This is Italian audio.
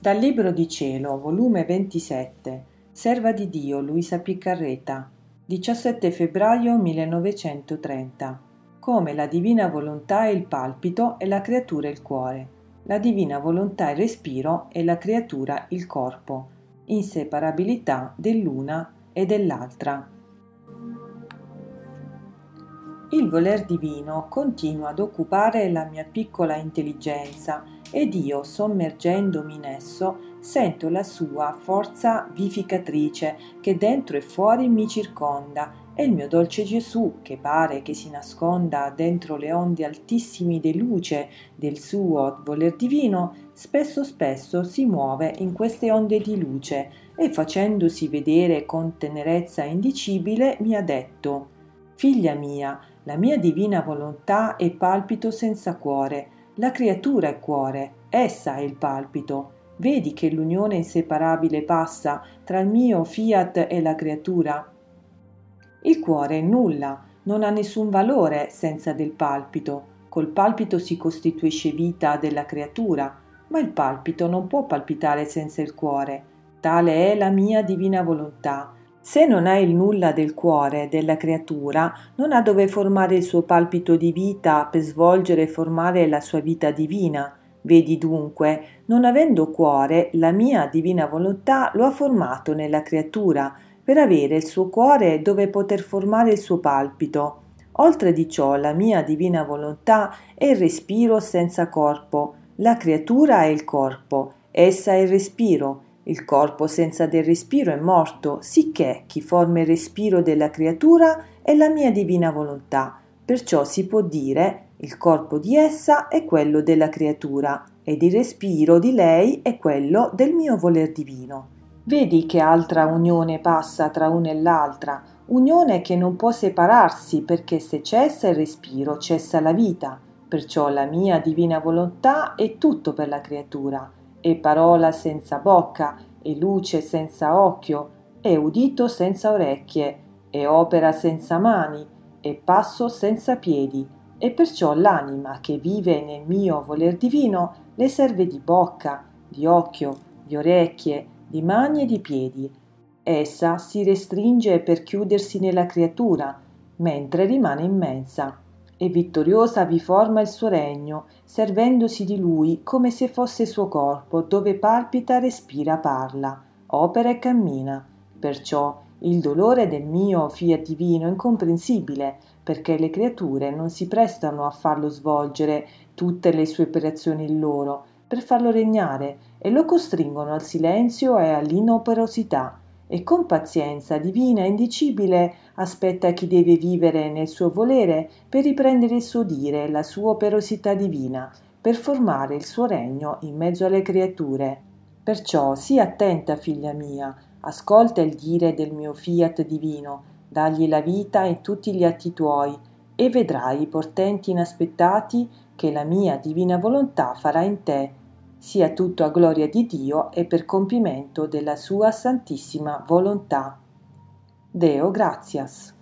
Dal Libro di Cielo, volume 27, Serva di Dio Luisa Piccarreta, 17 febbraio 1930. Come la divina volontà è il palpito e la creatura il cuore, la divina volontà è il respiro e la creatura il corpo, inseparabilità dell'una e dell'altra. Il voler divino continua ad occupare la mia piccola intelligenza ed io, sommergendomi in esso, sento la sua forza vivificatrice che dentro e fuori mi circonda e il mio dolce Gesù, che pare che si nasconda dentro le onde altissimi di luce del suo voler divino, spesso spesso si muove in queste onde di luce e facendosi vedere con tenerezza indicibile mi ha detto Figlia mia, la mia divina volontà è palpito senza cuore, la creatura è cuore, essa è il palpito. Vedi che l'unione inseparabile passa tra il mio fiat e la creatura? Il cuore è nulla, non ha nessun valore senza del palpito. Col palpito si costituisce vita della creatura, ma il palpito non può palpitare senza il cuore. Tale è la mia divina volontà se non ha il nulla del cuore della creatura, non ha dove formare il suo palpito di vita per svolgere e formare la sua vita divina. Vedi dunque, non avendo cuore, la mia divina volontà lo ha formato nella creatura, per avere il suo cuore dove poter formare il suo palpito. Oltre di ciò, la mia divina volontà è il respiro senza corpo, la creatura è il corpo, essa è il respiro, il corpo senza del respiro è morto, sicché chi forma il respiro della creatura è la mia divina volontà. Perciò si può dire il corpo di essa è quello della creatura ed il respiro di lei è quello del mio voler divino. Vedi che altra unione passa tra una e l'altra, unione che non può separarsi perché se cessa il respiro cessa la vita. Perciò la mia divina volontà è tutto per la creatura e parola senza bocca, e luce senza occhio, e udito senza orecchie, e opera senza mani, e passo senza piedi, e perciò l'anima che vive nel mio voler divino le serve di bocca, di occhio, di orecchie, di mani e di piedi. Essa si restringe per chiudersi nella creatura, mentre rimane immensa e vittoriosa vi forma il suo regno, servendosi di lui come se fosse suo corpo, dove palpita, respira, parla, opera e cammina. Perciò il dolore del mio fiat divino è incomprensibile, perché le creature non si prestano a farlo svolgere tutte le sue operazioni in loro, per farlo regnare, e lo costringono al silenzio e all'inoperosità e con pazienza divina e indicibile aspetta chi deve vivere nel suo volere per riprendere il suo dire, la sua operosità divina, per formare il suo regno in mezzo alle creature. Perciò sii attenta, figlia mia, ascolta il dire del mio fiat divino, dagli la vita in tutti gli atti tuoi, e vedrai i portenti inaspettati che la mia divina volontà farà in te sia tutto a gloria di Dio e per compimento della sua santissima volontà. Deo gratias.